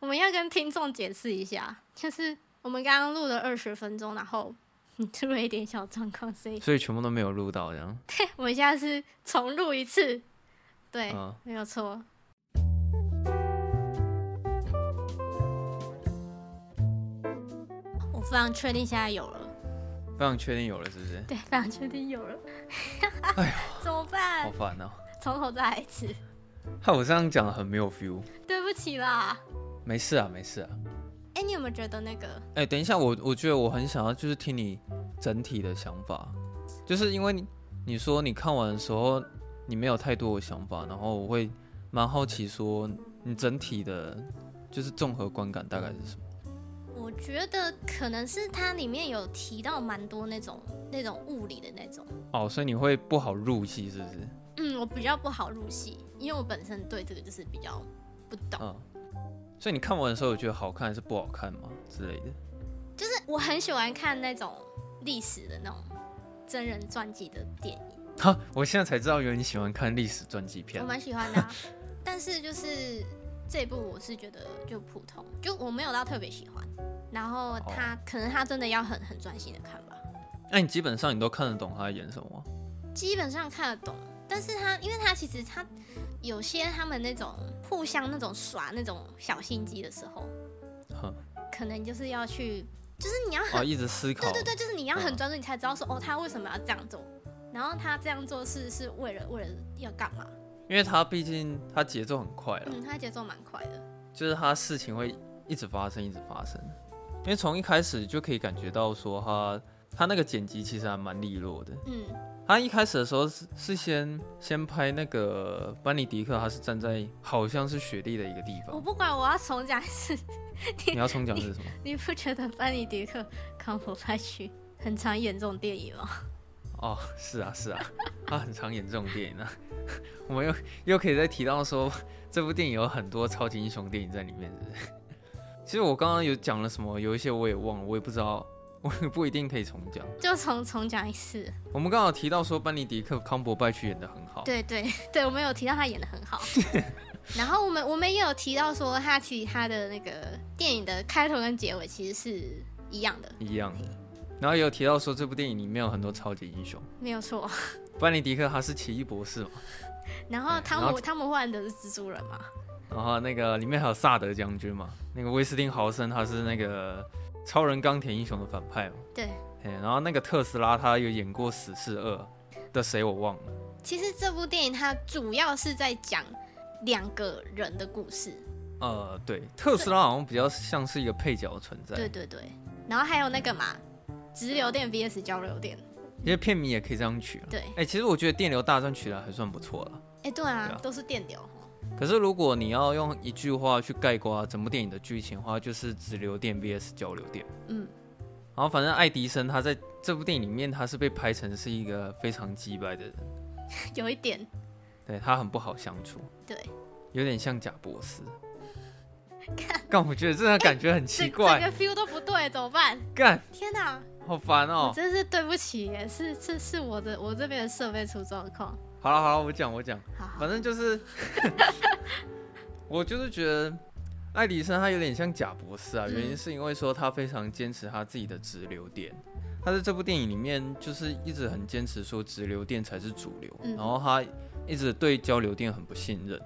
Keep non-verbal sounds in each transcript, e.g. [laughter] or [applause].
我们要跟听众解释一下，就是我们刚刚录了二十分钟，然后 [laughs] 出了一点小状况，所以所以全部都没有录到，这样。对，[laughs] 我们现在是重录一次，对，嗯、没有错。我非常确定现在有了，非常确定有了，是不是？对，非常确定有了。[laughs] 哎呀，怎么办？好烦哦！从头再来一次。害我这样讲很没有 feel。对不起啦。没事啊，没事啊。哎，你有没有觉得那个？哎，等一下，我我觉得我很想要，就是听你整体的想法，就是因为你你说你看完的时候你没有太多的想法，然后我会蛮好奇说你整体的，就是综合观感大概是什么？我觉得可能是它里面有提到蛮多那种那种物理的那种。哦，所以你会不好入戏，是不是？嗯，我比较不好入戏，因为我本身对这个就是比较不懂。嗯。所以你看完的时候，有觉得好看还是不好看吗？之类的。就是我很喜欢看那种历史的那种真人传记的电影。哈，我现在才知道，原来你喜欢看历史传记片。我蛮喜欢的啊，[laughs] 但是就是这部我是觉得就普通，就我没有到特别喜欢。然后他可能他真的要很很专心的看吧。那你基本上你都看得懂他在演什么？基本上看得懂，但是他因为他其实他。有些他们那种互相那种耍那种小心机的时候，可能就是要去，就是你要很、哦、一直思考，对对对，就是你要很专注，你才知道说哦，他为什么要这样做，然后他这样做是是为了为了要干嘛？因为他毕竟他节奏很快了，嗯，他节奏蛮快的，就是他事情会一直发生，一直发生，因为从一开始就可以感觉到说他他那个剪辑其实还蛮利落的，嗯。他一开始的时候是是先先拍那个班尼迪克，他是站在好像是雪地的一个地方。我不管，我要重讲一次。你要重讲是什么你？你不觉得班尼迪克康伯拜区很常演这种电影吗？哦，是啊，是啊，他很常演这种电影啊。[laughs] 我们又又可以再提到说，这部电影有很多超级英雄电影在里面，是是？[laughs] 其实我刚刚有讲了什么，有一些我也忘了，我也不知道。我不一定可以重讲，就重重讲一次。我们刚好提到说班尼迪克康伯拜去演得很好，对对对，我们有提到他演得很好。[laughs] 然后我们我们也有提到说他其实他的那个电影的开头跟结尾其实是一样的，一样的。然后也有提到说这部电影里面有很多超级英雄，没有错。班尼迪克他是奇异博士嘛，[laughs] 然后汤姆汤姆霍兰德是蜘蛛人嘛，然后那个里面还有萨德将军嘛，那个威斯汀豪森他是那个。超人钢铁英雄的反派嘛，对，然后那个特斯拉他有演过《死侍二》的谁我忘了。其实这部电影它主要是在讲两个人的故事。呃，对，特斯拉好像比较像是一个配角的存在。对对对，然后还有那个嘛，直流电 VS 交流电。因为片名也可以这样取。对，哎，其实我觉得电流大战取得还算不错了。哎，对啊，对啊，都是电流。可是，如果你要用一句话去概括整部电影的剧情的话，就是直流电 vs 交流电。嗯，然后反正爱迪生他在这部电影里面，他是被拍成是一个非常机掰的人，[laughs] 有一点，对他很不好相处，对，有点像贾博士。干，我觉得这种感觉很奇怪，整个 feel 都不对，怎么办？干，天哪，好烦哦！我真是对不起耶，是是是我的我这边的设备出状况。好了好了，我讲我讲，反正就是，[laughs] 我就是觉得爱迪生他有点像贾博士啊，原因是因为说他非常坚持他自己的直流电，他在这部电影里面就是一直很坚持说直流电才是主流，然后他一直对交流电很不信任，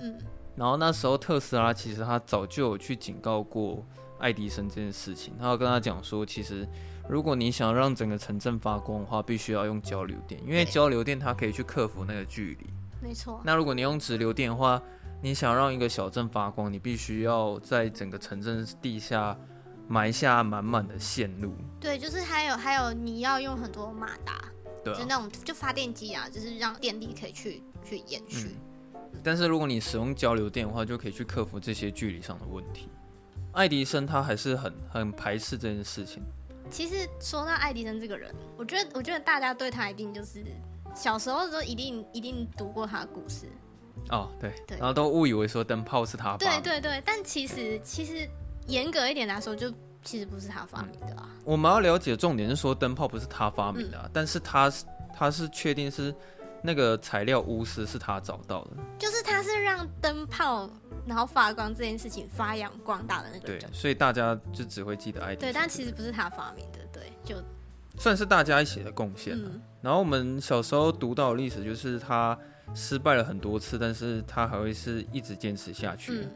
然后那时候特斯拉其实他早就有去警告过爱迪生这件事情，他要跟他讲说其实。如果你想让整个城镇发光的话，必须要用交流电，因为交流电它可以去克服那个距离。没错。那如果你用直流电的话，你想让一个小镇发光，你必须要在整个城镇地下埋下满满的线路。对，就是还有还有你要用很多马达，对啊，就那种就发电机啊，就是让电力可以去去延续。嗯。但是如果你使用交流电的话，就可以去克服这些距离上的问题。爱迪生他还是很很排斥这件事情。其实说到爱迪生这个人，我觉得，我觉得大家对他一定就是小时候的时候一定一定读过他的故事。哦，对，对，然后都误以为说灯泡是他发明的。对对对，但其实其实严格一点来说，就其实不是他发明的啊。我们要了解重点是说灯泡不是他发明的，啊，嗯，但是他是他是确定是那个材料巫师是他找到的，就是他是让灯泡然后发光这件事情发扬光大的那个对，所以大家就只会记得爱迪生。对，但其实不是他发明的，对，就算是大家一起的贡献。嗯。然后我们小时候读到的历史就是他失败了很多次，但是他还会是一直坚持下去。嗯。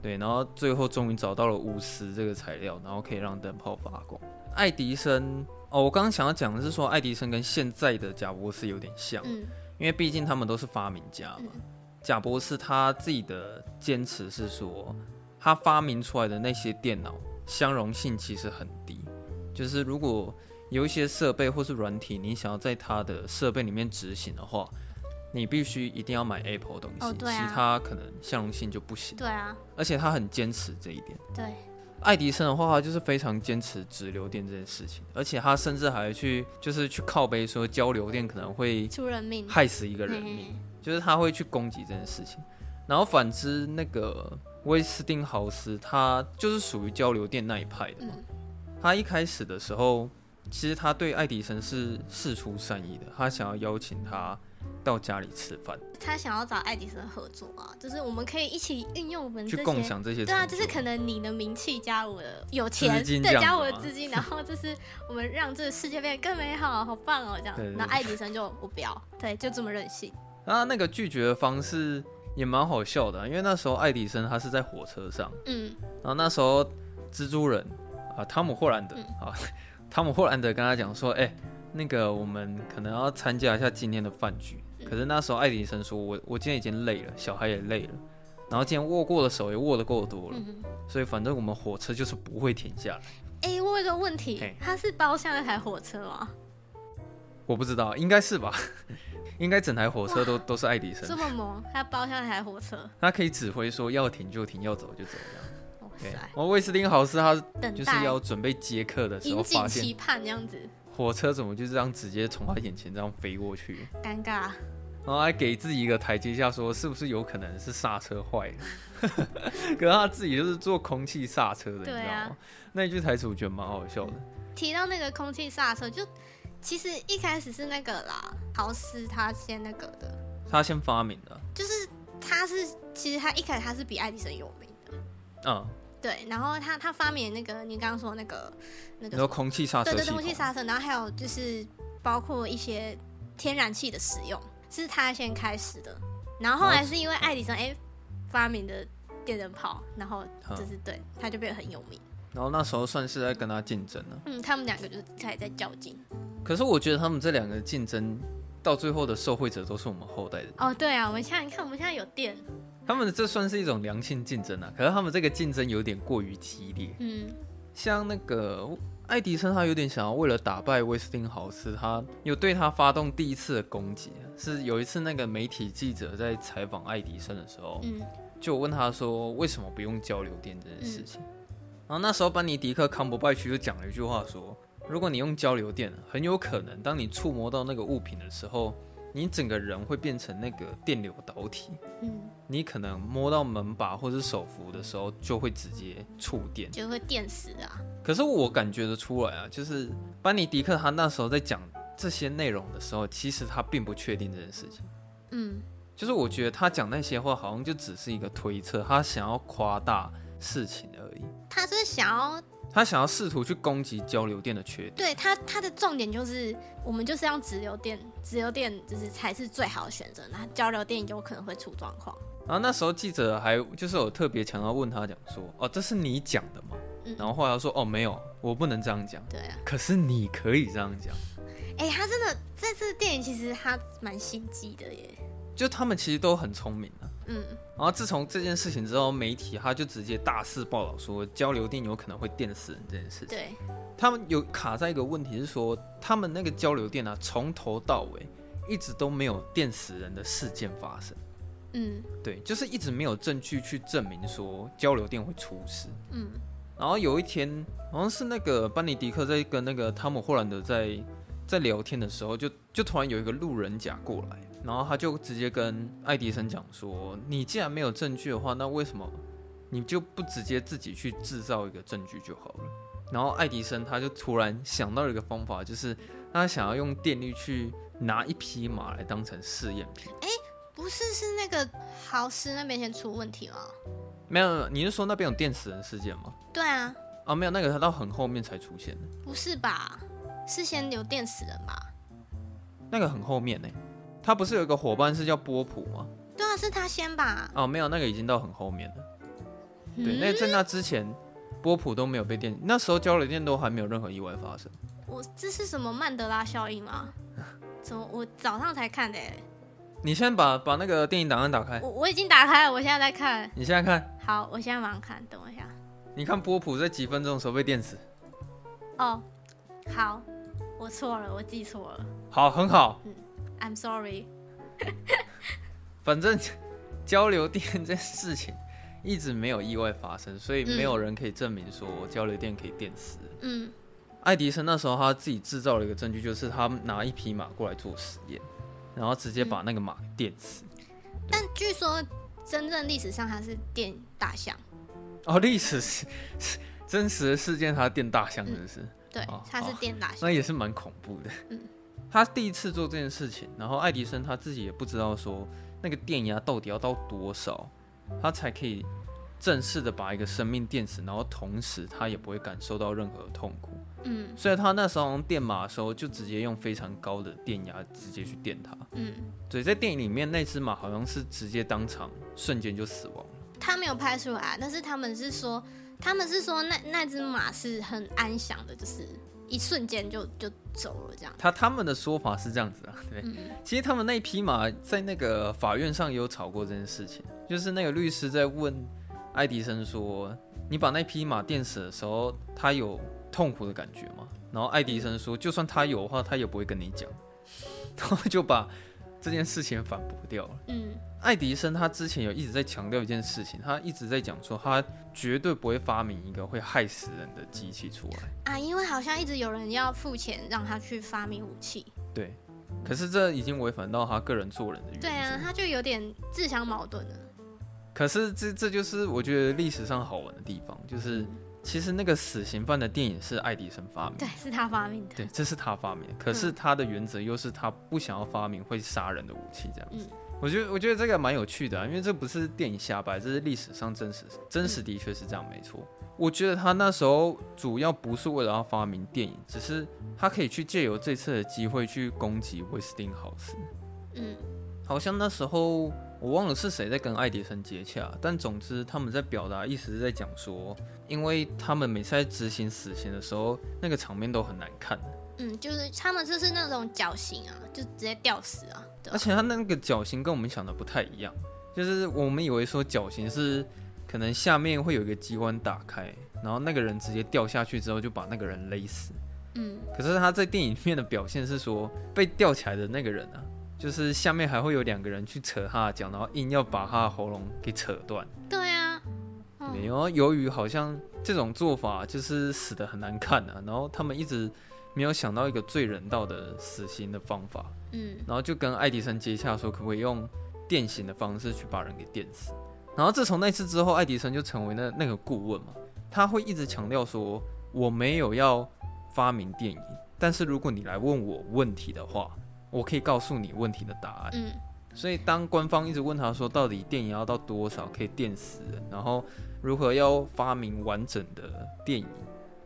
对，然后最后终于找到了鎢丝这个材料，然后可以让灯泡发光。爱迪生哦，我刚刚想要讲的是说，爱迪生跟现在的贾伯斯有点像，嗯，因为毕竟他们都是发明家嘛。贾博士他自己的坚持是说，他发明出来的那些电脑相容性其实很低，就是如果有一些设备或是软体，你想要在他的设备里面执行的话，你必须一定要买 Apple 东西，哦啊，其他可能相容性就不行。对啊，而且他很坚持这一点。对。爱迪生的话，他就是非常坚持直流电这件事情，而且他甚至还去就是去靠背说交流电可能会出人命，害死一个人命，就是他会去攻击这件事情。然后反之，那个威斯汀豪斯他就是属于交流电那一派的嘛。他一开始的时候，其实他对爱迪生是事出善意的，他想要邀请他。到家里吃饭，他想要找爱迪生合作啊，就是我们可以一起运用我们去共享这些。对啊，就是可能你的名气加我的有钱，对，加我的资金，然后就是我们让这个世界变得更美好，好棒哦，这样。那爱迪生就我不要，对，就这么任性。啊，那个拒绝的方式也蛮好笑的，因为那时候爱迪生他是在火车上，嗯，然后那时候蜘蛛人啊，汤姆霍兰德啊，[laughs] 汤姆霍兰德跟他讲说，哎。那个，我们可能要参加一下今天的饭局。可是那时候爱迪生说：“我我今天已经累了，小孩也累了，然后今天握过的手也握得够多了，所以反正我们火车就是不会停下来。”哎，我有个问题，他是包下那台火车吗？我不知道，应该是吧？[laughs] 应该整台火车都都是爱迪生。这么猛，他包下那台火车，他可以指挥说要停就停，要走就走这样。然后威斯汀豪斯他就是要准备接客的时候，发现期盼这样子。火车怎么就这样直接从他眼前这样飞过去？尴尬，然后还给自己一个台阶下，说是不是有可能是刹车坏了？[laughs] 可是他自己就是做空气刹车的，你知道吗？啊、那一句台词我觉得蛮好笑的。提到那个空气刹车，就其实一开始是那个啦，豪斯他先那个的，他先发明的，就是他是其实他一开始他是比爱迪生有名的，嗯。对，然后他他发明那个你刚刚说那个那个空气刹车，对对，空气刹车，然后还有就是包括一些天然气的使用，是他先开始的，然后后来是因为爱迪生哎发明的电灯泡，然后就是对他就变得很有名，然后那时候算是在跟他竞争了，嗯，他们两个就是开始在较劲，可是我觉得他们这两个竞争到最后的受惠者都是我们后代的哦，对啊，我们现在你看我们现在有电。他们这算是一种良性竞争啊，可是他们这个竞争有点过于激烈。嗯，像那个爱迪生，他有点想要为了打败威斯汀豪斯，他有对他发动第一次的攻击。是有一次那个媒体记者在采访爱迪生的时候，嗯，就问他说为什么不用交流电这件事情。然后那时候班尼迪克康伯拜区就讲了一句话说，如果你用交流电，很有可能当你触摸到那个物品的时候。你整个人会变成那个电流导体，嗯，你可能摸到门把或者手扶的时候，就会直接触电，就会电死啊。可是我感觉得出来啊，就是班尼迪克他那时候在讲这些内容的时候，其实他并不确定这件事情，嗯，就是我觉得他讲那些话好像就只是一个推测，他想要夸大事情而已。他是想要。他想要试图去攻击交流电的缺点。对他，他的重点就是我们就是要直流电，直流电就是才是最好的选择。那交流电有可能会出状况。然后那时候记者还就是有特别强调问他讲说：“哦，这是你讲的吗？”嗯、然后后来他说：“哦，没有，我不能这样讲。”对啊。可是你可以这样讲。哎、欸，他真的在这个电影其实他蛮心机的耶。就他们其实都很聪明啊。嗯，然后自从这件事情之后，媒体他就直接大肆报道说交流电有可能会电死人这件事情。对，他们有卡在一个问题是说，他们那个交流电啊，从头到尾一直都没有电死人的事件发生。嗯，对，就是一直没有证据去证明说交流电会出事。嗯，然后有一天，好像是那个班尼迪克在跟那个汤姆霍兰德在在聊天的时候，就就突然有一个路人甲过来。然后他就直接跟爱迪生讲说：“你既然没有证据的话，那为什么你就不直接自己去制造一个证据就好了？”然后爱迪生他就突然想到了一个方法，就是他想要用电力去拿一匹马来当成试验品。哎，不是，是那个豪斯那边先出问题吗？没有，你是说那边有电死人事件吗？对啊。啊，没有，那个他到很后面才出现的。不是吧？是先有电死人吧？那个很后面呢，他不是有一个伙伴是叫波普吗？对啊，是他先吧？哦，没有，那个已经到很后面了。嗯、对，那在那之前，波普都没有被电，那时候交流电都还没有任何意外发生。我这是什么曼德拉效应吗？怎么我早上才看的？你先把把那个电影档案打开。我我已经打开了，我现在在看。你现在看？好，我现在马上看，等我一下。你看波普在几分钟的时候被电死。哦，好，我错了，我记错了。好，很好。嗯，I'm sorry。[laughs] 反正交流电这件事情一直没有意外发生，所以没有人可以证明说交流电可以电死。嗯。爱迪生那时候他自己制造了一个证据，就是他拿一匹马过来做实验，然后直接把那个马电死。但据说真正历史上他是电大象。哦，历史是真实的事件，他电大象，是不是？对，他是电大象，那也是蛮恐怖的。嗯。他第一次做这件事情，然后爱迪生他自己也不知道说那个电压到底要到多少，他才可以正式的把一个生命电死，然后同时他也不会感受到任何的痛苦。嗯，所以他那时候电马的时候，就直接用非常高的电压直接去电它。嗯，所以在电影里面，那只马好像是直接当场瞬间就死亡了。他没有拍出来，但是他们是说，他们是说那那只马是很安详的，就是一瞬间就就走了这样。他他们的说法是这样子啊，对。嗯，其实他们那匹马在那个法院上也有吵过这件事情，就是那个律师在问爱迪生说：“你把那匹马电死的时候，他有？”痛苦的感觉嘛，然后爱迪生说，就算他有的话，他也不会跟你讲，[laughs] 然后就把这件事情反驳掉了。嗯，爱迪生他之前有一直在强调一件事情，他一直在讲说，他绝对不会发明一个会害死人的机器出来啊，因为好像一直有人要付钱让他去发明武器。对，可是这已经违反到他个人做人的原则。对啊，他就有点自相矛盾了。可是这这就是我觉得历史上好玩的地方，就是。嗯其实那个死刑犯的电影是爱迪生发明的，对，是他发明的。对，这是他发明的。可是他的原则又是他不想要发明会杀人的武器，这样子。嗯，我觉得我觉得这个蛮有趣的啊，因为这不是电影瞎掰，这是历史上真实，真实的确是这样，没错。我觉得他那时候主要不是为了要发明电影，只是他可以去借由这次的机会去攻击威斯汀豪斯。嗯，好像那时候。我忘了是谁在跟爱迪生接洽，但总之他们在表达意思是在讲说，因为他们每次在执行死刑的时候，那个场面都很难看。嗯，就是他们就是那种绞刑啊，就直接吊死啊。而且他那个绞刑跟我们想的不太一样，就是我们以为说绞刑是可能下面会有一个机关打开，然后那个人直接掉下去之后就把那个人勒死。嗯，可是他在电影里面的表现是说，被吊起来的那个人啊。就是下面还会有两个人去扯他的脚，然后硬要把他的喉咙给扯断。对啊，没有。由于好像这种做法就是死的很难看啊，然后他们一直没有想到一个最人道的死刑的方法。嗯，然后就跟爱迪生接洽说，可不可以用电刑的方式去把人给电死。然后自从那次之后，爱迪生就成为那那个顾问嘛，他会一直强调说，我没有要发明电影，但是如果你来问我问题的话。我可以告诉你问题的答案。嗯，所以当官方一直问他说，到底电影要到多少可以电死人，然后如何要发明完整的电影，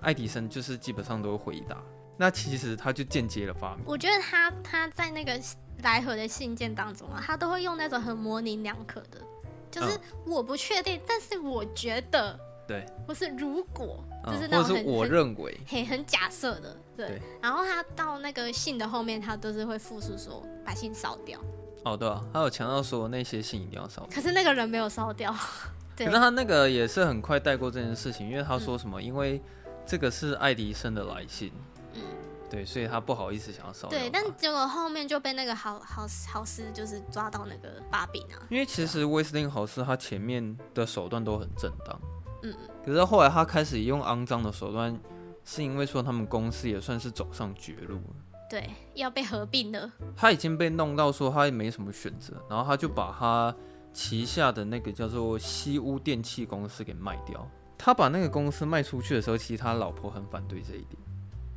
爱迪生就是基本上都会回答。那其实他就间接的发明。我觉得他他在那个来回的信件当中啊，他都会用那种很模棱两可的，就是我不确定，嗯，但是我觉得。对，不是如果，就是那种很我认为很很假设的，对，对。然后他到那个信的后面，他都是会复述说把信烧掉。哦，对啊，他有强调说那些信一定要烧掉。可是那个人没有烧掉。[laughs] 对。可是他那个也是很快带过这件事情，因为他说什么？嗯、因为这个是爱迪生的来信。嗯。对，所以他不好意思想要烧掉。对，但结果后面就被那个豪豪豪斯就是抓到那个把柄啊。因为其实威斯汀豪斯他前面的手段都很正当。嗯，可是后来他开始用肮脏的手段，是因为说他们公司也算是走上绝路了。对，要被合并了。他已经被弄到说他也没什么选择，然后他就把他旗下的那个叫做西屋电器公司给卖掉。他把那个公司卖出去的时候，其实他老婆很反对这一点。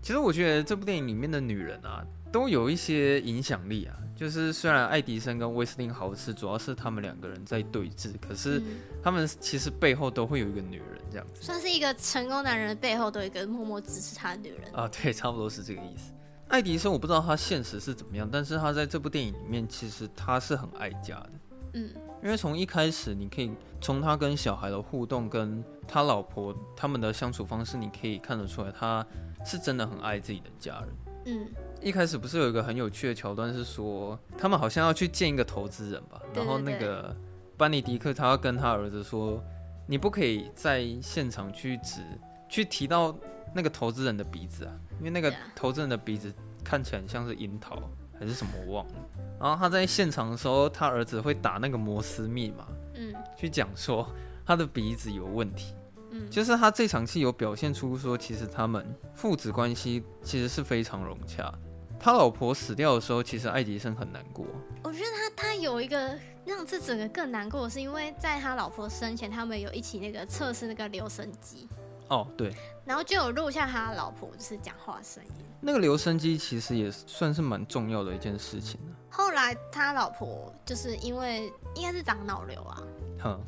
其实我觉得这部电影里面的女人啊，都有一些影响力啊。就是虽然爱迪生跟威斯汀豪斯主要是他们两个人在对峙，可是他们其实背后都会有一个女人这样子。算是一个成功男人的背后都有一个默默支持他的女人啊。对，差不多是这个意思。爱迪生我不知道他现实是怎么样，但是他在这部电影里面其实他是很爱家的。嗯，因为从一开始你可以从他跟小孩的互动，跟他老婆他们的相处方式，你可以看得出来他是真的很爱自己的家人。嗯，一开始不是有一个很有趣的桥段，是说他们好像要去见一个投资人吧，然后那个班尼迪克他要跟他儿子说，你不可以在现场去指去提到那个投资人的鼻子啊，因为那个投资人的鼻子看起来很像是樱桃还是什么我忘了。然后他在现场的时候，他儿子会打那个摩斯密码，嗯，去讲说他的鼻子有问题，嗯，就是他这场戏有表现出说，其实他们父子关系其实是非常融洽。他老婆死掉的时候，其实爱迪生很难过。我觉得他他有一个让这整个更难过，是因为在他老婆生前，他们有一起那个测试那个留声机。哦，对。然后就有录下他老婆就是讲话声音。那个留声机其实也算是蛮重要的一件事情。后来他老婆就是因为应该是长脑瘤啊，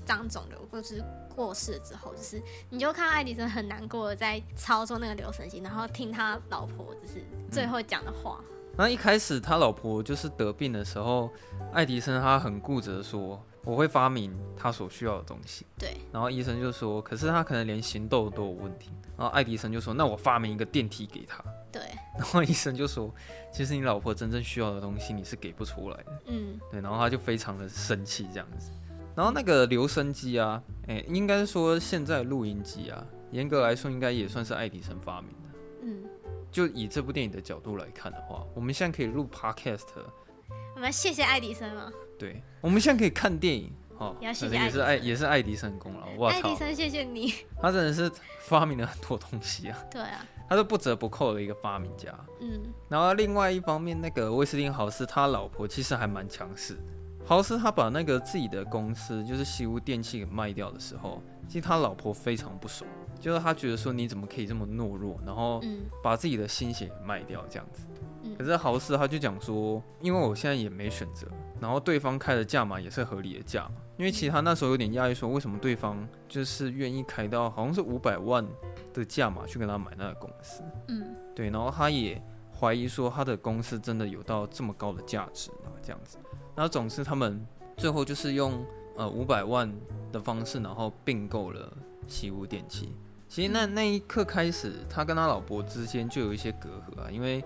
长肿瘤或是过世之后，就是你就看爱迪生很难过的在操作那个留声机，然后听他老婆就是最后讲的话。嗯。那一开始他老婆就是得病的时候，爱迪生他很固执的说。我会发明他所需要的东西。对。然后医生就说，可是他可能连行动都有问题。然后爱迪生就说，那我发明一个电梯给他。对。然后医生就说，其实你老婆真正需要的东西你是给不出来的。嗯。对。然后他就非常的生气这样子。然后那个留声机啊，哎，应该说现在录音机啊，严格来说应该也算是爱迪生发明的。嗯。就以这部电影的角度来看的话，我们现在可以录 Podcast。我们谢谢爱迪生吗？对，我们现在可以看电影，哦，也是爱也是爱迪生功劳。哇，爱迪生，谢谢你，他真的是发明了很多东西啊。[laughs] 对啊，他是不折不扣的一个发明家。嗯，然后另外一方面，那个威斯汀豪斯他老婆其实还蛮强势。豪斯他把那个自己的公司就是西屋电器给卖掉的时候，其实他老婆非常不爽，就是他觉得说你怎么可以这么懦弱，然后把自己的心血卖掉这样子。可是豪斯他就讲说，因为我现在也没选择，然后对方开的价码也是合理的价，因为其实他那时候有点压抑，说为什么对方就是愿意开到好像是五百万的价码去跟他买那个公司，嗯，对，然后他也怀疑说他的公司真的有到这么高的价值吗？这样子，然后总之他们最后就是用呃五百万的方式，然后并购了西屋电器。其实那那一刻开始，他跟他老婆之间就有一些隔阂啊，因为。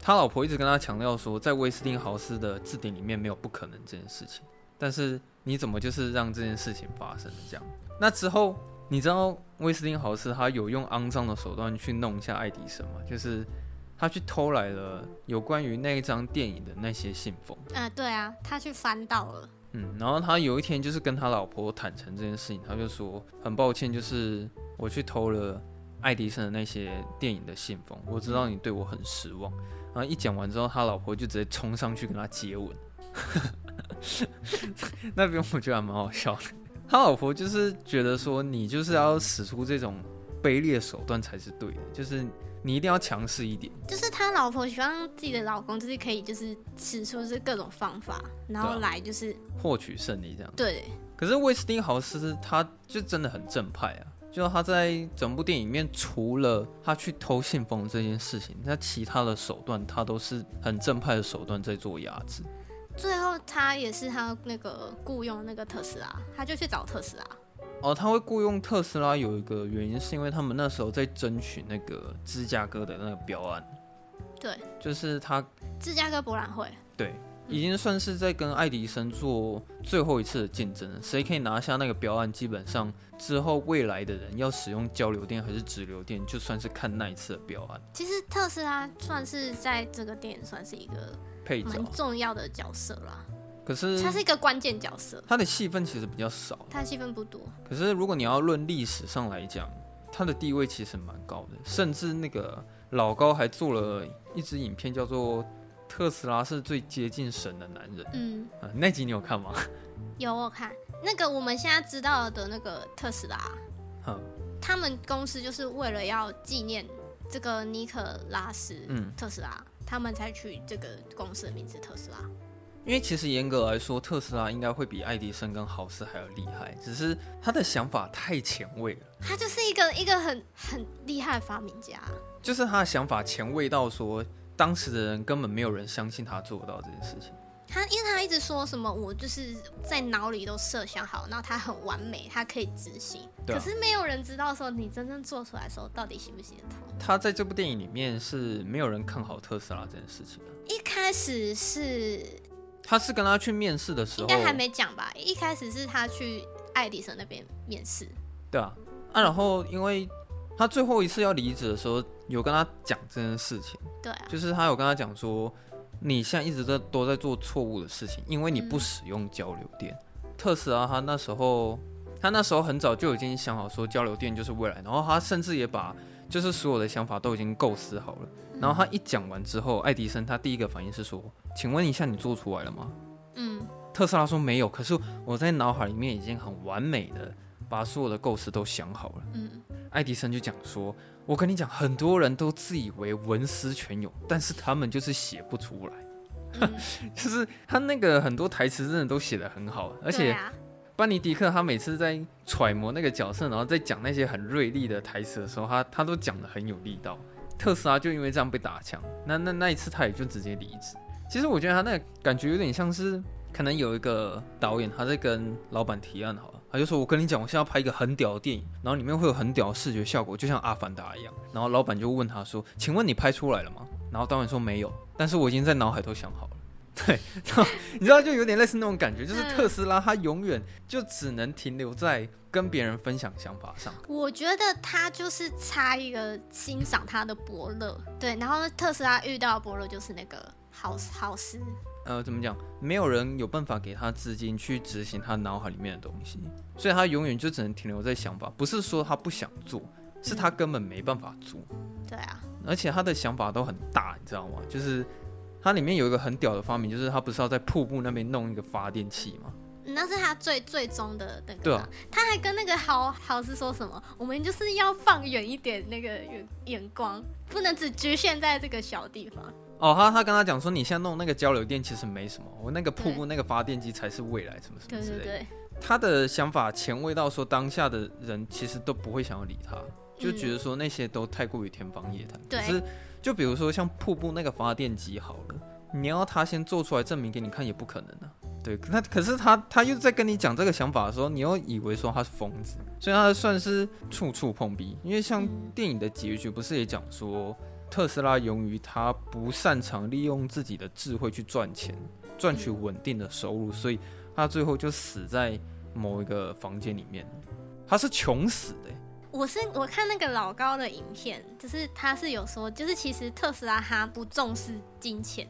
他老婆一直跟他强调说，在威斯汀豪斯的字典里面没有不可能这件事情。但是你怎么就是让这件事情发生了这样？那之后你知道威斯汀豪斯他有用肮脏的手段去弄一下爱迪生吗？就是他去偷来了有关于那一张电影的那些信封。啊，对啊，他去翻到了。嗯，然后他有一天就是跟他老婆坦诚这件事情，他就说很抱歉，就是我去偷了爱迪生的那些电影的信封。我知道你对我很失望。然后一讲完之后，他老婆就直接冲上去跟他接吻，[laughs] 那边我觉得还蛮好笑的。他老婆就是觉得说，你就是要使出这种卑劣手段才是对的，就是你一定要强势一点。就是他老婆希望自己的老公就是可以就是使出是各种方法，然后来就是获取胜利这样。对。可是威斯汀豪斯他就真的很正派啊。就他在整部电影里面，除了他去偷信封这件事情，那其他的手段他都是很正派的手段在做压制。最后他也是他那个雇佣那个特斯拉，他就去找特斯拉。哦，他会雇佣特斯拉有一个原因，是因为他们那时候在争取那个芝加哥的那个标案。对，就是他芝加哥博览会。对。已经算是在跟爱迪生做最后一次的竞争了，谁可以拿下那个标案，基本上之后未来的人要使用交流电还是直流电，就算是看那一次的标案。其实特斯拉算是在这个电影算是一个配蛮重要的角色啦。可是他是一个关键角色，他的戏份其实比较少，他的戏份不多。可是如果你要论历史上来讲，他的地位其实蛮高的，甚至那个老高还做了一支影片叫做。特斯拉是最接近神的男人。嗯，啊、那集你有看吗？[laughs] 有，我看那个我们现在知道的那个特斯拉，嗯、他们公司就是为了要纪念这个尼可拉斯，嗯，特斯拉，他们才取这个公司的名字特斯拉。因为其实严格来说，特斯拉应该会比爱迪生跟豪斯还要厉害，只是他的想法太前卫了。他就是一个一个很很厉害的发明家，就是他的想法前卫到说，当时的人根本没有人相信他做到这件事情。他因为他一直说什么，我就是在脑里都设想好，然后他很完美，他可以执行。可是没有人知道说你真正做出来的时候到底行不行得通。他在这部电影里面是没有人看好特斯拉这件事情的。一开始是。他是跟他去面试的时候，应该还没讲吧？一开始是他去爱迪生那边面试。对啊，啊，然后因为他最后一次要离职的时候，有跟他讲这件事情。对啊，就是他有跟他讲说，你现在一直在都在做错误的事情，因为你不使用交流电。嗯、特斯拉他那时候，他那时候很早就已经想好说交流电就是未来，然后他甚至也把就是所有的想法都已经构思好了。然后他一讲完之后，爱迪生他第一个反应是说。请问一下，你做出来了吗？嗯，特斯拉说没有，可是我在脑海里面已经很完美的把所有的构思都想好了。嗯，爱迪生就讲说，我跟你讲，很多人都自以为文思泉涌，但是他们就是写不出来。嗯、[laughs] 就是他那个很多台词真的都写得很好，而且班尼迪克他每次在揣摩那个角色，然后在讲那些很锐利的台词的时候，他他都讲得很有力道。特斯拉就因为这样被打枪，那那那一次他也就直接离职。其实我觉得他那个感觉有点像是，可能有一个导演他在跟老板提案好了，他就说：“我跟你讲，我现在要拍一个很屌的电影，然后里面会有很屌的视觉效果，就像《阿凡达》一样。”然后老板就问他说：“请问你拍出来了吗？”然后导演说：“没有，但是我已经在脑海都想好了。[laughs] ”对，你知道就有点类似那种感觉，就是特斯拉他永远就只能停留在跟别人分享想法上。我觉得他就是差一个欣赏他的伯乐，对，然后特斯拉遇到的伯乐就是那个。好好事，呃，怎么讲？没有人有办法给他资金去执行他脑海里面的东西，所以他永远就只能停留在想法。不是说他不想做，是他根本没办法做。对啊，而且他的想法都很大，你知道吗？就是他里面有一个很屌的发明，就是他不是要在瀑布那边弄一个发电器吗？那是他最最终的那个。对啊，他还跟那个豪豪斯说什么？我们就是要放远一点，那个眼眼光不能只局限在这个小地方。哦，他他跟他讲说，你现在弄那个交流电其实没什么，我那个瀑布那个发电机才是未来，什么什么之类的。对对对，他的想法前卫到说，当下的人其实都不会想要理他，就觉得说那些都太过于天方夜谭。对、嗯。可是，就比如说像瀑布那个发电机好了，你要他先做出来证明给你看也不可能啊。对。那可是他他又在跟你讲这个想法的时候，你又以为说他是疯子，所以他算是处处碰壁。因为像电影的结局不是也讲说。特斯拉由于他不擅长利用自己的智慧去赚钱，赚取稳定的收入，所以他最后就死在某一个房间里面。他是穷死的。我是我看那个老高的影片，就是他是有说，就是其实特斯拉他不重视金钱，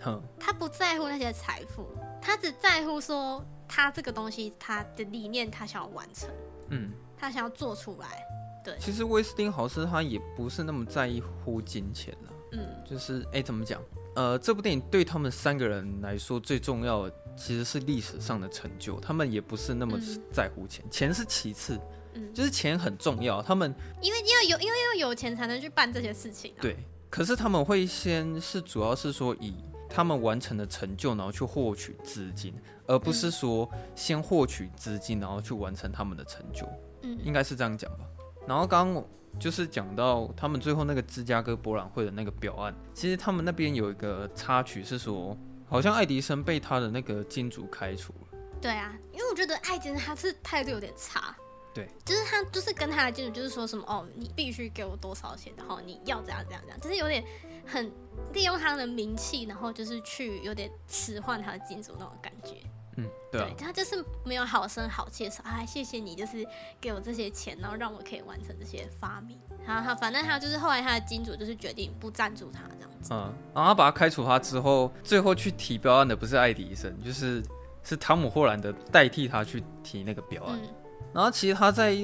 哼，他不在乎那些财富，他只在乎说他这个东西他的理念他想要完成，嗯，他想要做出来。对，其实威斯汀豪斯他也不是那么在乎金钱了，嗯，就是哎，怎么讲？呃，这部电影对他们三个人来说最重要的其实是历史上的成就，他们也不是那么在乎钱，嗯、钱是其次，嗯，就是钱很重要，他们因为要有，因为要有钱才能去办这些事情，啊，对。可是他们会先是主要是说以他们完成的成就，然后去获取资金，而不是说先获取资金，然后去完成他们的成就，嗯，应该是这样讲吧。然后刚刚就是讲到他们最后那个芝加哥博览会的那个表案，其实他们那边有一个插曲是说，好像爱迪生被他的那个金主开除了。对啊，因为我觉得爱迪生他是态度有点差。对，就是他就是跟他的金主就是说什么哦，你必须给我多少钱，然后你要怎样怎样怎样，就是有点很利用他的名气，然后就是去有点使唤他的金主那种感觉。嗯，对，啊、对，他就是没有好声好气说，哎，谢谢你，就是给我这些钱，然后让我可以完成这些发明。然后他反正他就是后来他的金主就是决定不赞助他这样子。嗯，然后他把他开除他之后，最后去提标案的不是爱迪生，就是是汤姆霍兰德代替他去提那个标案。嗯、然后其实他在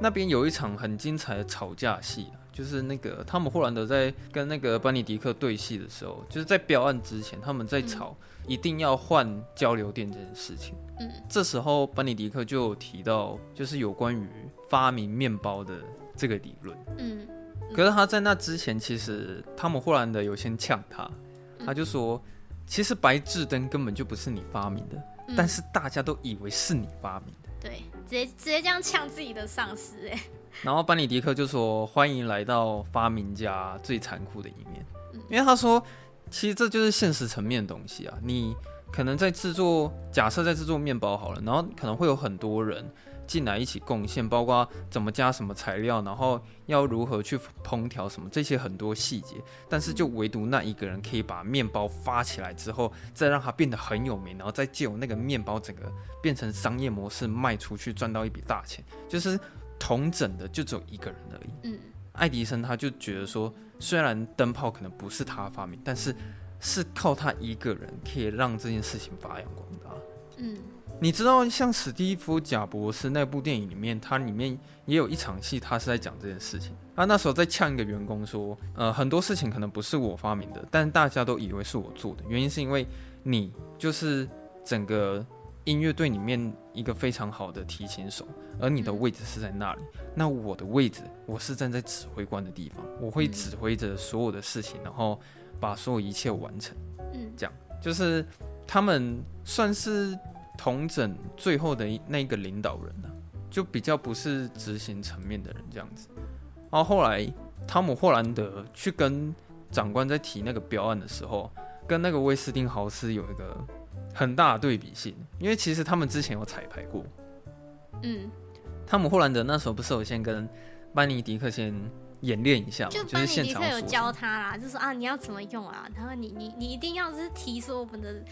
那边有一场很精彩的吵架戏，就是那个汤姆霍兰德在跟那个班尼迪克对戏的时候，就是在标案之前他们在吵。嗯一定要换交流电这件事情。嗯，这时候班尼迪克就有提到，就是有关于发明面包的这个理论。嗯，可是他在那之前，其实汤姆·霍兰德有先呛他，他就说，其实白炽灯根本就不是你发明的，嗯、但是大家都以为是你发明的。对，直接直接这样呛自己的上司哎。然后班尼迪克就说：“欢迎来到发明家最残酷的一面。”因为他说，其实这就是现实层面的东西啊。你可能在制作，假设在制作面包好了，然后可能会有很多人。进来一起贡献，包括怎么加什么材料，然后要如何去烹调什么这些很多细节，但是就唯独那一个人可以把面包发起来之后，再让它变得很有名，然后再借由那个面包整个变成商业模式卖出去，赚到一笔大钱，就是统整的就只有一个人而已。嗯，爱迪生他就觉得说，虽然灯泡可能不是他发明，但是是靠他一个人可以让这件事情发扬光大。嗯。你知道，像史蒂夫·贾博士那部电影里面，它里面也有一场戏，他是在讲这件事情。他那时候在呛一个员工说：“呃，很多事情可能不是我发明的，但大家都以为是我做的。原因是因为你就是整个音乐队里面一个非常好的提琴手，而你的位置是在那里。那我的位置，我是站在指挥官的地方，我会指挥着所有的事情，然后把所有一切完成。嗯，这样就是他们算是。”同整最后的那个领导人了、啊，就比较不是执行层面的人这样子。然后后来汤姆·霍兰德去跟长官在提那个标案的时候，跟那个威斯汀豪斯有一个很大的对比性，因为其实他们之前有彩排过。嗯，汤姆·霍兰德那时候不是有先跟班尼迪克先演练一下吗？就班尼迪克有教他啦，就说啊，你要怎么用啊？他说你你你一定要是提说我们的。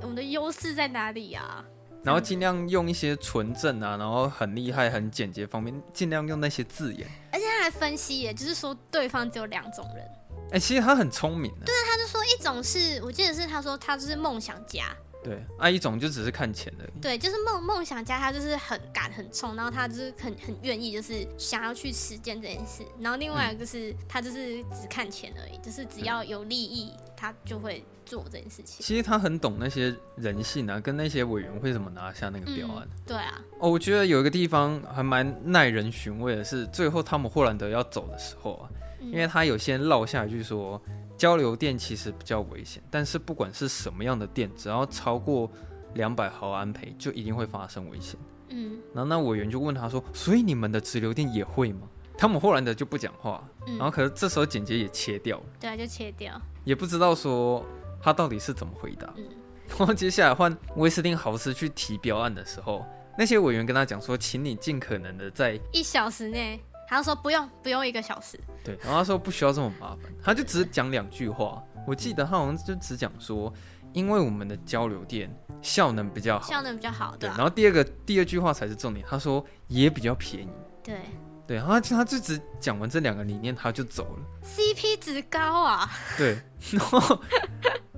我们的优势在哪里呀、啊？然后尽量用一些纯正啊，然后很厉害、很简洁方面，尽量用那些字眼。而且他还分析耶，就是说对方只有两种人。哎、欸，其实他很聪明的。对，他就说一种是我记得是他说他就是梦想家。对，啊，一种就只是看钱的。对，就是梦梦想家，他就是很敢很冲，然后他就是很很愿意，就是想要去实践这件事。然后另外一个就是、嗯、他就是只看钱而已，就是只要有利益，嗯、他就会做这件事情。其实他很懂那些人性啊，跟那些委员会怎么拿下那个标案、嗯。对啊。哦，我觉得有一个地方还蛮耐人寻味的是，最后汤姆·霍兰德要走的时候啊，嗯、因为他有先落下一句说。交流电其实比较危险，但是不管是什么样的电，只要超过两百毫安培，就一定会发生危险。嗯，然后那委员就问他说：“所以你们的直流电也会吗？”汤姆·霍兰德就不讲话，嗯、然后可是这时候简洁也切掉了，对啊，就切掉，也不知道说他到底是怎么回答。嗯，然后接下来换威斯汀豪斯去提标案的时候，那些委员跟他讲说：“请你尽可能的在一小时内。”他说不用，不用一个小时。对，然后他说不需要这么麻烦，他就只讲两句话。我记得他好像就只讲说，因为我们的交流电效能比较好，效能比较好。对，对。然后第二个第二句话才是重点，他说也比较便宜。对对，然后他他就只讲完这两个理念，他就走了。CP 值高啊。对，然后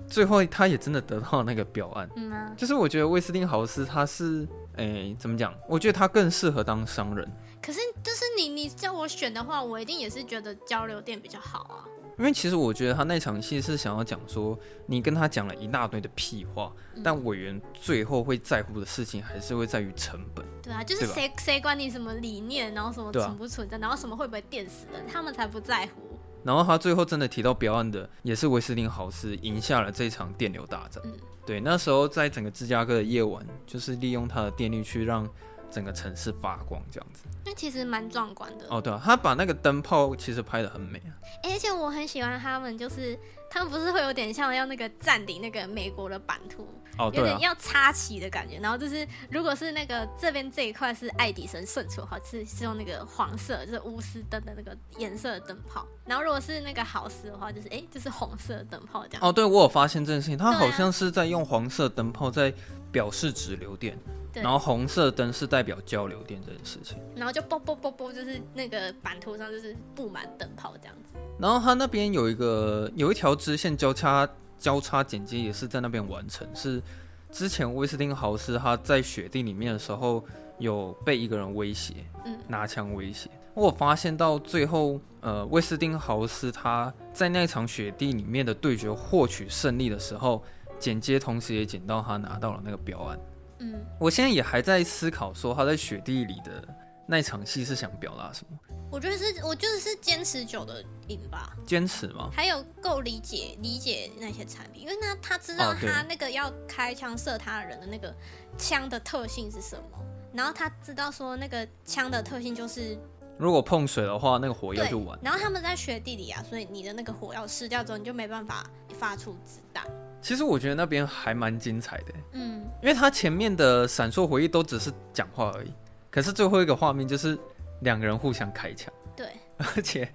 最后他也真的得到了那个表案。嗯啊。就是我觉得威斯汀豪斯他是，哎，怎么讲？我觉得他更适合当商人。可是，就是你你叫我选的话，我一定也是觉得交流电比较好啊。因为其实我觉得他那场戏是想要讲说，你跟他讲了一大堆的屁话，嗯、但委员最后会在乎的事情还是会在于成本。对啊，就是谁谁管你什么理念，然后什么存不存在，啊、然后什么会不会电死人，他们才不在乎。然后他最后真的提到标案的，也是威斯汀豪斯赢下了这场电流大战。嗯、对，那时候在整个芝加哥的夜晚，就是利用他的电力去让。整个城市发光这样子，那其实蛮壮观的哦。对啊，他把那个灯泡其实拍的很美啊。而且我很喜欢他们，就是他们不是会有点像要那个占领那个美国的版图哦，有点要插旗的感觉。然后就是，如果是那个这边这一块是爱迪生胜出的话，是是用那个黄色，就是钨丝灯的那个颜色的灯泡。然后如果是那个好斯的话，就是哎，就是红色的灯泡这样。哦，对，我有发现这件事情，他好像是在用黄色灯泡在表示直流电。然后红色灯是代表交流电这件事情，然后就啵啵啵啵，就是那个版图上就是布满灯泡这样子。然后他那边有一个有一条支线交叉交叉剪接也是在那边完成，是之前威斯汀豪斯他在雪地里面的时候有被一个人威胁，嗯，拿枪威胁。我发现到最后，呃，威斯汀豪斯他在那场雪地里面的对决获取胜利的时候，剪接同时也剪到他拿到了那个标案。嗯，我现在也还在思考说他在雪地里的那场戏是想表达什么？我觉得是，我觉得是坚持久的赢吧。坚持吗？还有够理解理解那些产品，因为那他知道他那个要开枪射他的人的那个枪的特性是什么，然后他知道说那个枪的特性就是，如果碰水的话，那个火药就完。然后他们在学地理啊，所以你的那个火药失掉之后，你就没办法发出子弹。其实我觉得那边还蛮精彩的，嗯，因为他前面的闪烁回忆都只是讲话而已，可是最后一个画面就是两个人互相开枪，对，而且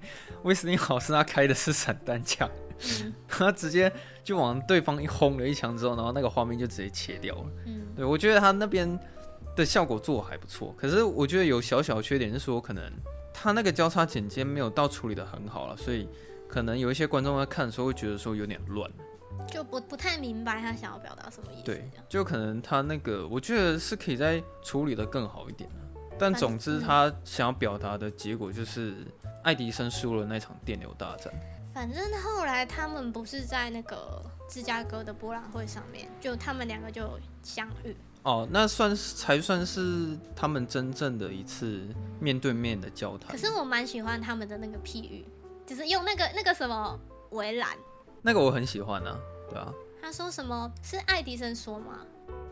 威斯汀豪斯他开的是散弹枪，嗯，[laughs] 他直接就往对方一轰了一枪之后，然后那个画面就直接切掉了，嗯，对，我觉得他那边的效果做还不错，可是我觉得有小小缺点是说，可能他那个交叉剪接没有到处理的很好了，所以可能有一些观众在看的时候会觉得说有点乱。就不不太明白他想要表达什么意思。对，就可能他那个，我觉得是可以再处理的更好一点。但总之，他想要表达的结果就是爱迪生输了那场电流大战。反正后来他们不是在那个芝加哥的博览会上面，就他们两个就相遇。哦，那算是才算是他们真正的一次面对面的交谈。可是我蛮喜欢他们的那个譬喻，就是用那个那个什么围栏。那个我很喜欢啊。对啊，他说什么是爱迪生说吗？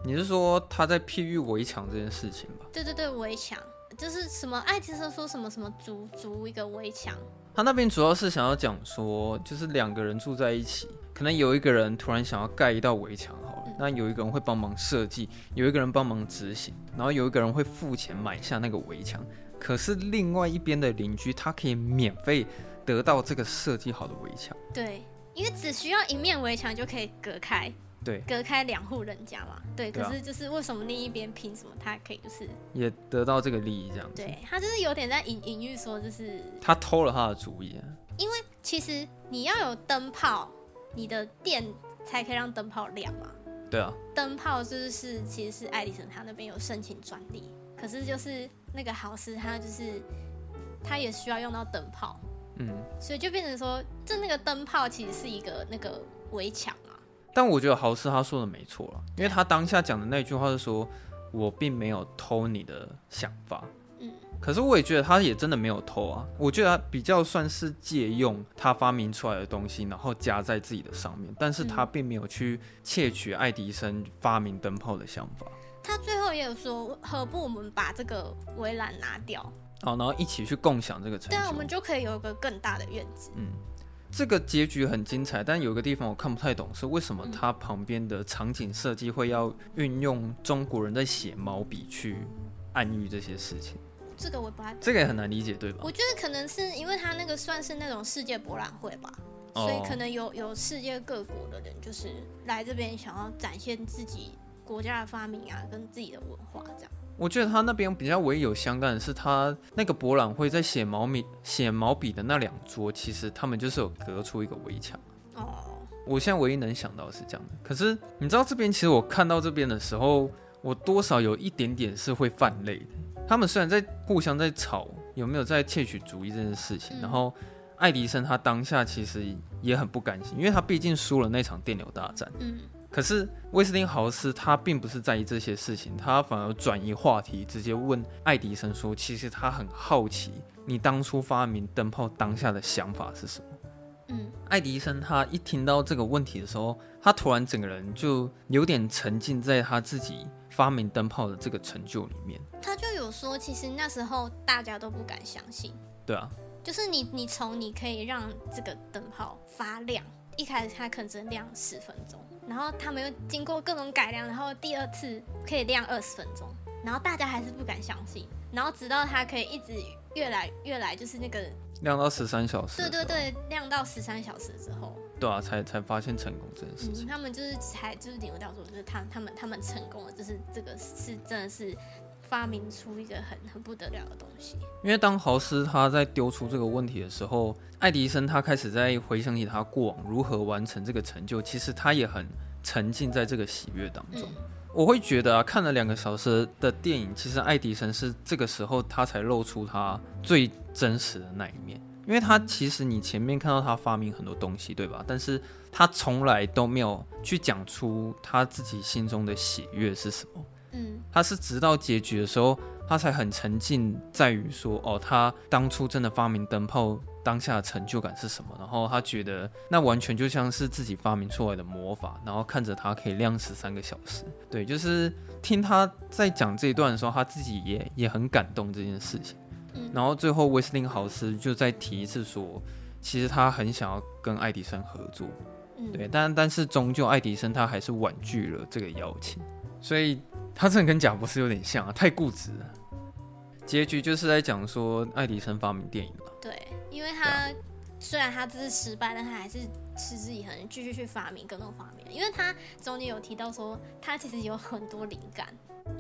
你是说他在譬喻围墙这件事情吧？对对对，围墙就是什么？爱迪生说什么什么筑筑一个围墙？他那边主要是想要讲说，就是两个人住在一起，可能有一个人突然想要盖一道围墙，好了，嗯，那有一个人会帮忙设计，有一个人帮忙执行，然后有一个人会付钱买下那个围墙，可是另外一边的邻居他可以免费得到这个设计好的围墙。对。因为只需要一面围墙就可以隔开，对，隔开两户人家嘛，对。可是就是为什么另一边凭什么他可以就是也得到这个利益这样子？对，他就是有点在隐隐喻说，就是他偷了他的主意啊。因为其实你要有灯泡，你的电才可以让灯泡亮嘛。对啊。灯泡就是其实是爱迪生他那边有申请专利，可是就是那个豪斯他就是他也需要用到灯泡。嗯，所以就变成说，这那个灯泡其实是一个那个围墙啊。但我觉得豪斯他说的没错了，因为他当下讲的那句话是说，我并没有偷你的想法。嗯，可是我也觉得他也真的没有偷啊。我觉得他比较算是借用他发明出来的东西，然后加在自己的上面，但是他并没有去窃取爱迪生发明灯泡的想法。他最后也有说，何不我们把这个围栏拿掉？好，然后一起去共享这个成就，对，我们就可以有一个更大的院子。嗯，这个结局很精彩，但有个地方我看不太懂，是为什么它旁边的场景设计会要运用中国人在写毛笔去暗喻这些事情？这个我不太，这个也很难理解，对吧？我觉得可能是因为它那个算是那种世界博览会吧，所以可能有有世界各国的人就是来这边想要展现自己国家的发明啊，跟自己的文化这样。我觉得他那边比较唯一有相干的是，他那个博览会在写毛笔写毛笔的那两桌，其实他们就是有隔出一个围墙。哦，我现在唯一能想到是这样的。可是你知道这边，其实我看到这边的时候，我多少有一点点是会泛泪的。他们虽然在互相在吵有没有在窃取主意这件事情，然后爱迪生他当下其实也很不甘心，因为他毕竟输了那场电流大战。嗯。可是威斯汀豪斯他并不是在意这些事情，他反而转移话题，直接问爱迪生说：“其实他很好奇，你当初发明灯泡当下的想法是什么？”嗯，爱迪生他一听到这个问题的时候，他突然整个人就有点沉浸在他自己发明灯泡的这个成就里面。他就有说，其实那时候大家都不敢相信。对啊，就是你，你从你可以让这个灯泡发亮，一开始它可能只能亮十分钟。然后他们又经过各种改良，然后第二次可以亮二十分钟，然后大家还是不敢相信，然后直到它可以一直越来越来，就是那个亮到十三小时，对对对，亮到十三小时之后，对啊，才才发现成功这件事情。嗯，他们就是才就是领悟到说，就是他他们他们成功了，就是这个是真的是发明出一个很很不得了的东西。因为当豪斯他在丢出这个问题的时候，爱迪生他开始在回想起他过往如何完成这个成就，其实他也很沉浸在这个喜悦当中。我会觉得啊，看了两个小时的电影，其实爱迪生是这个时候他才露出他最真实的那一面，因为他其实你前面看到他发明很多东西，对吧？但是他从来都没有去讲出他自己心中的喜悦是什么。嗯，他是直到结局的时候，他才很沉浸在于说，哦，他当初真的发明灯泡当下的成就感是什么？然后他觉得那完全就像是自己发明出来的魔法，然后看着它可以亮十三个小时。对，就是听他在讲这一段的时候，他自己也也很感动这件事情。然后最后威斯汀豪斯就再提一次说，其实他很想要跟爱迪生合作。对，但但是终究爱迪生他还是婉拒了这个邀请，所以他真的跟贾博士有点像啊，太固执了。结局就是在讲说爱迪生发明电影了。对，因为他虽然他这次失败，但他还是持之以恒，继续去发明各种发明。因为他中间有提到说，他其实有很多灵感，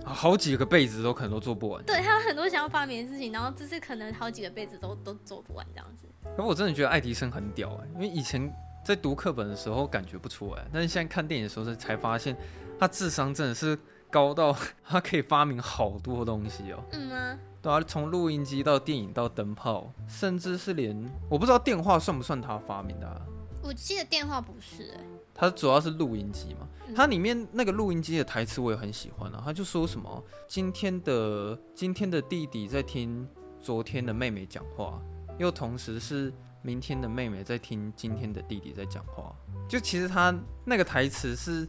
好几个辈子都可能都做不完。对，他有很多想要发明的事情，然后这次可能好几个辈子都都做不完这样子。可我真的觉得爱迪生很屌哎，因为以前。在读课本的时候感觉不出来，但是现在看电影的时候才发现，他智商真的是高到 [laughs] 他可以发明好多东西哦。嗯吗？对啊，从录音机到电影到灯泡，甚至是连我不知道电话算不算他发明的啊？我记得电话不是欸，他主要是录音机嘛。它里面那个录音机的台词我也很喜欢啊，他就说什么今天的今天的弟弟在听昨天的妹妹讲话，又同时是。明天的妹妹在听今天的弟弟在讲话，就其实他那个台词是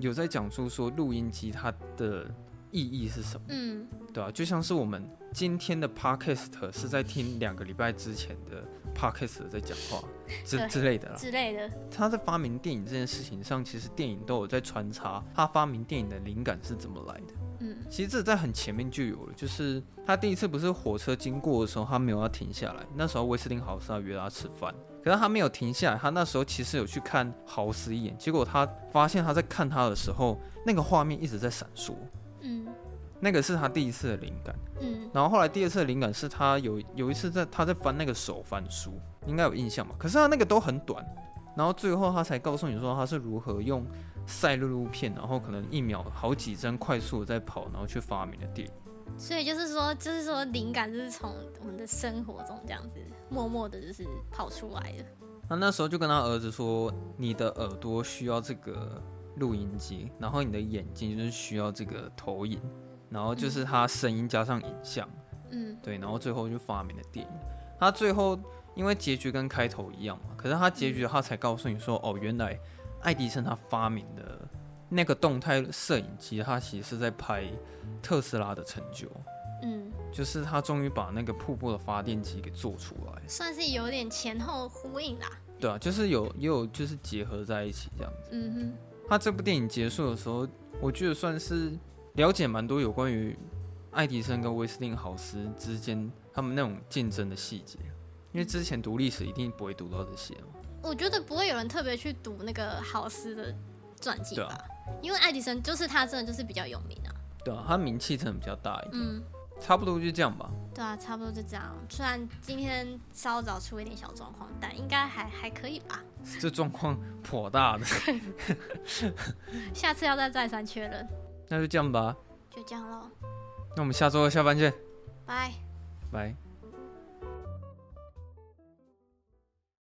有在讲述说录音机它的意义是什么，嗯，对啊，就像是我们今天的 podcast 是在听两个礼拜之前的 podcast 在讲话 [laughs] 之之类的啦，之类的。他在发明电影这件事情上，其实电影都有在穿插他发明电影的灵感是怎么来的。嗯，其实这在很前面就有了，就是他第一次不是火车经过的时候，他没有要停下来。那时候威斯汀豪斯要约他吃饭，可是他没有停下来。他那时候其实有去看豪斯一眼，结果他发现他在看他的时候，那个画面一直在闪烁。嗯，那个是他第一次的灵感。嗯，然后后来第二次的灵感是他有有一次在他在翻那个手翻书，应该有印象吧？可是他那个都很短，然后最后他才告诉你说他是如何用。赛璐璐片，然后可能一秒好几帧快速的在跑，然后去发明的电影。所以就是说，就是说灵感就是从我们的生活中这样子默默的，就是跑出来的。他那时候就跟他儿子说：“你的耳朵需要这个录音机，然后你的眼睛就是需要这个投影，然后就是它声音加上影像，嗯，对，然后最后就发明了电影。他最后因为结局跟开头一样嘛，可是他结局他才告诉你说：哦，原来。”爱迪生他发明的那个动态摄影机，他其实是在拍特斯拉的成就。嗯，就是他终于把那个瀑布的发电机给做出来，算是有点前后呼应啦。对啊，就是有也有就是结合在一起这样子。嗯哼，他这部电影结束的时候，我觉得算是了解蛮多有关于爱迪生跟威斯汀豪斯之间他们那种竞争的细节，因为之前读历史一定不会读到这些。我觉得不会有人特别去读那个豪斯的传记吧，啊、因为爱迪生就是他真的就是比较有名啊。对啊，他名气真的比较大一点。嗯，差不多就这样吧。对啊，差不多就这样。虽然今天稍早出一点小状况，但应该还还可以吧。这状况颇大的。[laughs] 下次要再再三确认。那就这样吧。就这样喽。那我们下周下班见。拜。拜。